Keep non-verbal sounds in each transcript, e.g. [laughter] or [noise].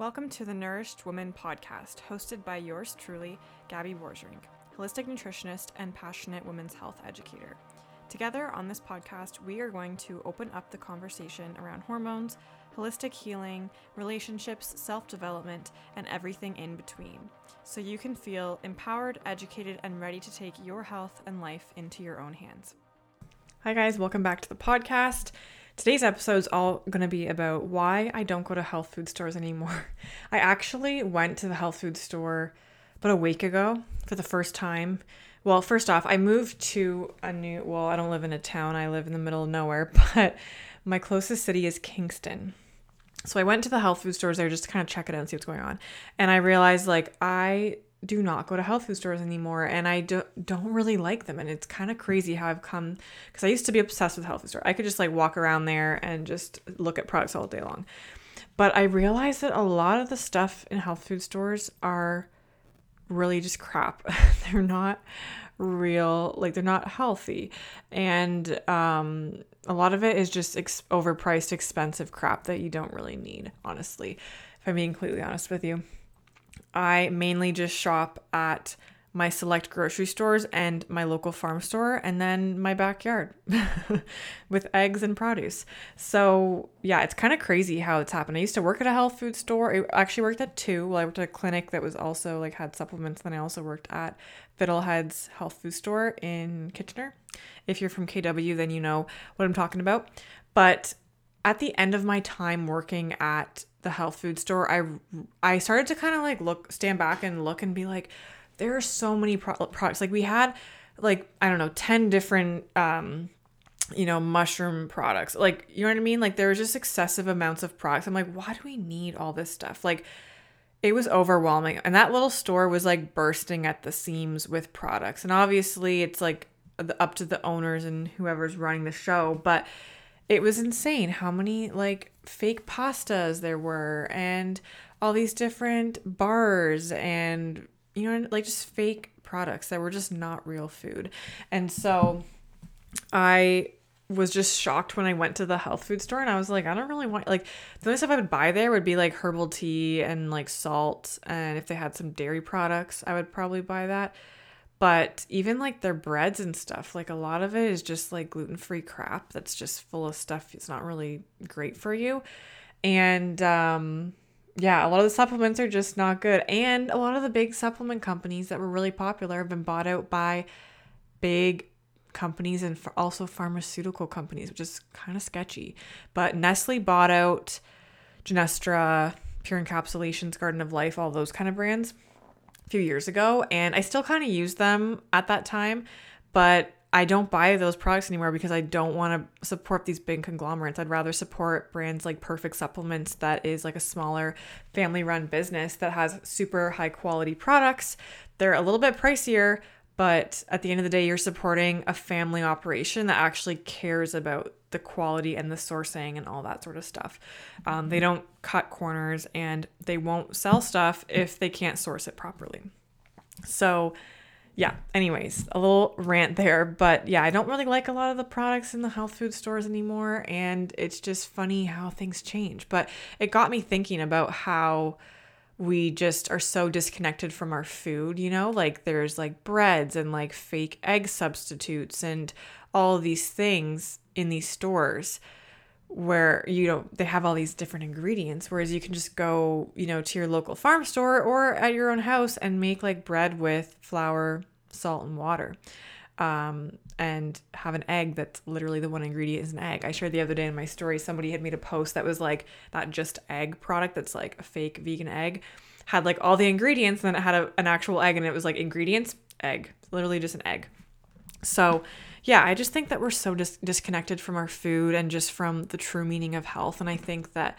Welcome to the Nourished Woman podcast, hosted by yours truly, Gabby Borgerink, holistic nutritionist and passionate women's health educator. Together on this podcast, we are going to open up the conversation around hormones, holistic healing, relationships, self development, and everything in between, so you can feel empowered, educated, and ready to take your health and life into your own hands. Hi, guys, welcome back to the podcast. Today's episode is all going to be about why I don't go to health food stores anymore. [laughs] I actually went to the health food store about a week ago for the first time. Well, first off, I moved to a new, well, I don't live in a town, I live in the middle of nowhere, [laughs] but my closest city is Kingston. So I went to the health food stores there just to kind of check it out and see what's going on. And I realized like I do not go to health food stores anymore and I do, don't really like them. And it's kind of crazy how I've come because I used to be obsessed with health food store. I could just like walk around there and just look at products all day long. But I realized that a lot of the stuff in health food stores are really just crap. [laughs] they're not real, like they're not healthy. And um, a lot of it is just ex- overpriced, expensive crap that you don't really need, honestly, if I'm being completely honest with you. I mainly just shop at my select grocery stores and my local farm store and then my backyard [laughs] with eggs and produce. So, yeah, it's kind of crazy how it's happened. I used to work at a health food store. I actually worked at two. Well, I worked at a clinic that was also like had supplements. Then I also worked at Fiddlehead's health food store in Kitchener. If you're from KW, then you know what I'm talking about. But at the end of my time working at the health food store, I I started to kind of like look, stand back and look and be like, there are so many pro- products. Like we had like I don't know, ten different um you know mushroom products. Like you know what I mean? Like there was just excessive amounts of products. I'm like, why do we need all this stuff? Like it was overwhelming, and that little store was like bursting at the seams with products. And obviously, it's like up to the owners and whoever's running the show, but it was insane how many like fake pastas there were and all these different bars and you know like just fake products that were just not real food. And so I was just shocked when I went to the health food store and I was like, I don't really want like the only stuff I would buy there would be like herbal tea and like salt and if they had some dairy products, I would probably buy that. But even like their breads and stuff, like a lot of it is just like gluten free crap that's just full of stuff. It's not really great for you. And um, yeah, a lot of the supplements are just not good. And a lot of the big supplement companies that were really popular have been bought out by big companies and also pharmaceutical companies, which is kind of sketchy. But Nestle bought out Genestra, Pure Encapsulations, Garden of Life, all those kind of brands few years ago and I still kind of used them at that time, but I don't buy those products anymore because I don't want to support these big conglomerates. I'd rather support brands like Perfect Supplements that is like a smaller family run business that has super high quality products. They're a little bit pricier, but at the end of the day you're supporting a family operation that actually cares about the quality and the sourcing and all that sort of stuff. Um, they don't cut corners and they won't sell stuff if they can't source it properly. So yeah anyways a little rant there but yeah i don't really like a lot of the products in the health food stores anymore and it's just funny how things change. But it got me thinking about how we just are so disconnected from our food, you know? Like there's like breads and like fake egg substitutes and all these things in these stores where you know they have all these different ingredients whereas you can just go, you know, to your local farm store or at your own house and make like bread with flour, salt and water. Um, and have an egg that's literally the one ingredient is an egg. I shared the other day in my story, somebody had made a post that was like that just egg product that's like a fake vegan egg, had like all the ingredients, and then it had a, an actual egg, and it was like ingredients, egg, literally just an egg. So, yeah, I just think that we're so dis- disconnected from our food and just from the true meaning of health. And I think that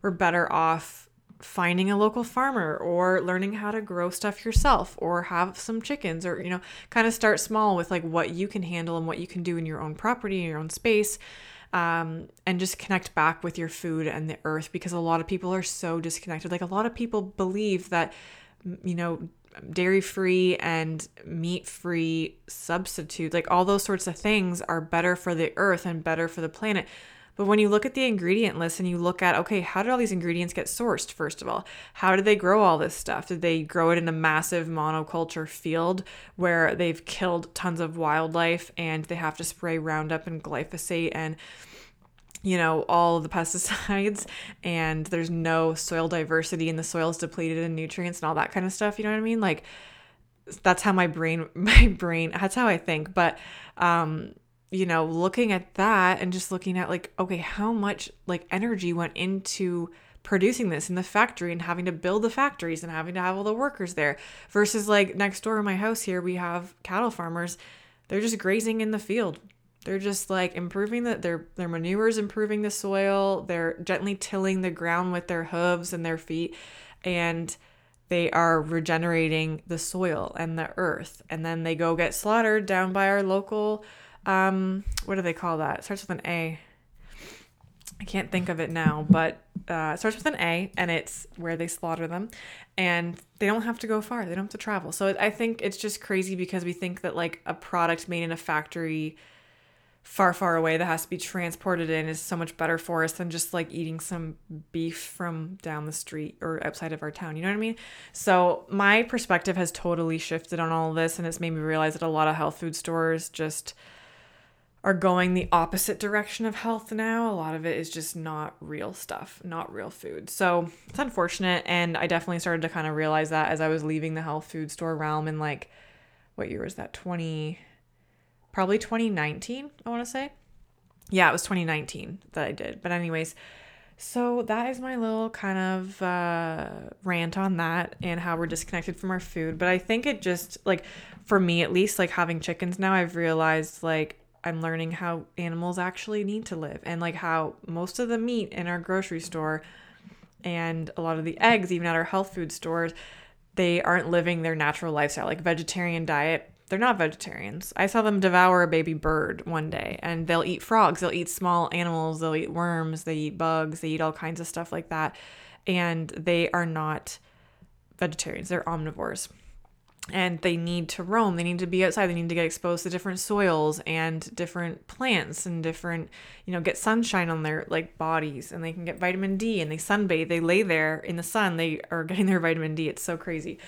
we're better off finding a local farmer or learning how to grow stuff yourself or have some chickens or you know kind of start small with like what you can handle and what you can do in your own property in your own space um, and just connect back with your food and the earth because a lot of people are so disconnected. Like a lot of people believe that you know dairy free and meat free substitute like all those sorts of things are better for the earth and better for the planet But when you look at the ingredient list and you look at, okay, how did all these ingredients get sourced, first of all? How did they grow all this stuff? Did they grow it in a massive monoculture field where they've killed tons of wildlife and they have to spray Roundup and glyphosate and you know, all the [laughs] pesticides and there's no soil diversity and the soil is depleted in nutrients and all that kind of stuff. You know what I mean? Like that's how my brain, [laughs] my brain, that's how I think. But, um, you know, looking at that and just looking at like, okay, how much like energy went into producing this in the factory and having to build the factories and having to have all the workers there versus like next door in my house here, we have cattle farmers. They're just grazing in the field they're just like improving the their their manure is improving the soil. They're gently tilling the ground with their hooves and their feet and they are regenerating the soil and the earth. And then they go get slaughtered down by our local um what do they call that? It starts with an A. I can't think of it now, but uh, it starts with an A, and it's where they slaughter them, and they don't have to go far. They don't have to travel. So I think it's just crazy because we think that like a product made in a factory far, far away that has to be transported in is so much better for us than just like eating some beef from down the street or outside of our town. You know what I mean? So my perspective has totally shifted on all this, and it's made me realize that a lot of health food stores just are going the opposite direction of health now. A lot of it is just not real stuff, not real food. So it's unfortunate. And I definitely started to kind of realize that as I was leaving the health food store realm in like, what year was that? 20, probably 2019, I want to say. Yeah, it was 2019 that I did. But, anyways, so that is my little kind of uh, rant on that and how we're disconnected from our food. But I think it just, like, for me at least, like having chickens now, I've realized, like, I'm learning how animals actually need to live and, like, how most of the meat in our grocery store and a lot of the eggs, even at our health food stores, they aren't living their natural lifestyle. Like, vegetarian diet they're not vegetarians. I saw them devour a baby bird one day and they'll eat frogs, they'll eat small animals, they'll eat worms, they eat bugs, they eat all kinds of stuff like that. And they are not vegetarians, they're omnivores. And they need to roam, they need to be outside, they need to get exposed to different soils and different plants and different, you know, get sunshine on their like bodies and they can get vitamin D and they sunbathe, they lay there in the sun, they are [laughs] getting their vitamin D. It's so crazy.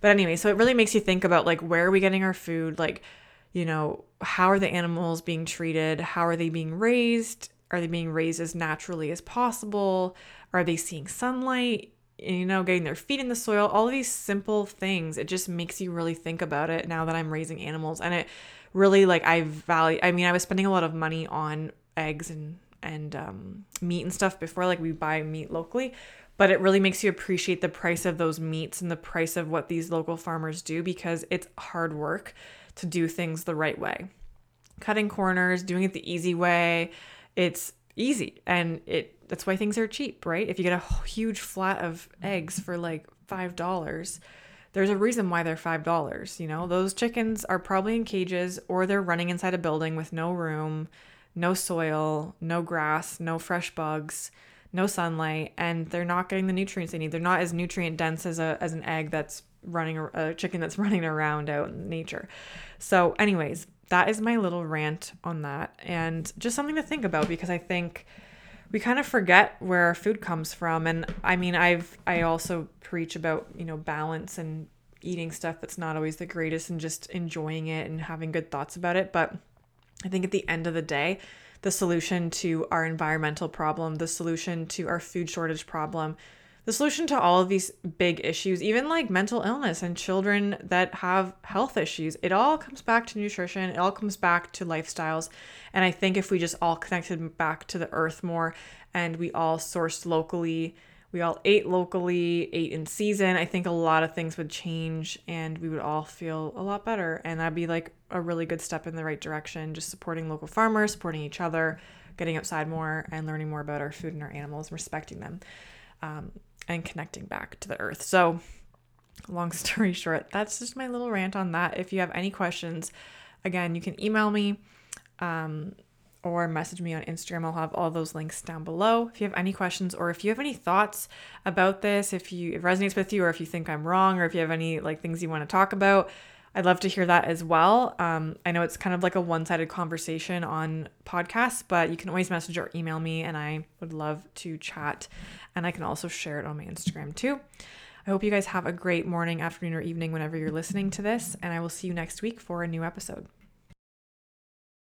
But anyway, so it really makes you think about like where are we getting our food? Like, you know, how are the animals being treated? How are they being raised? Are they being raised as naturally as possible? Are they seeing sunlight? You know, getting their feet in the soil, all of these simple things. It just makes you really think about it now that I'm raising animals. And it really like I value I mean, I was spending a lot of money on eggs and and um, meat and stuff before like we buy meat locally but it really makes you appreciate the price of those meats and the price of what these local farmers do because it's hard work to do things the right way. Cutting corners, doing it the easy way, it's easy and it that's why things are cheap, right? If you get a huge flat of eggs for like $5, there's a reason why they're $5, you know? Those chickens are probably in cages or they're running inside a building with no room, no soil, no grass, no fresh bugs no sunlight, and they're not getting the nutrients they need. They're not as nutrient dense as a as an egg that's running a chicken that's [laughs] running around out in nature. So, anyways, that is my little rant on that, and just something to think about because I think we kind of forget where our food comes from. And I mean, I've I also preach about you know balance and eating stuff that's not always the greatest and just enjoying it and having good thoughts about it. But I think at the end of the day, the solution to our environmental problem, the solution to our food shortage problem, the solution to all of these big issues, even like mental illness and children that have health issues, it all comes back to nutrition. It all comes back to lifestyles. And I think if we just all connected back to the earth more and we all sourced locally, we all ate locally, ate in season, I think a lot of things would change and we would all feel a lot better. And that'd be like a really good step in the right direction, just supporting local farmers, supporting each other, getting outside more, and learning more about our food and our animals, respecting them, um, and connecting back to the earth. So, long [laughs] story short, that's just my little rant on that. If you have any questions, again, you can email me. Um, or message me on Instagram. I'll have all those links down below. If you have any questions or if you have any thoughts about this, if you it resonates with you or if you think I'm wrong or if you have any like things you want to talk about, I'd love to hear that as well. Um, I know it's kind of like a one sided conversation on podcasts, but you can always message or email me, and I would love to chat. And I can also share it on my Instagram too. I hope you guys have a great morning, afternoon, or evening whenever you're listening to this, and I will see you next week for a new episode.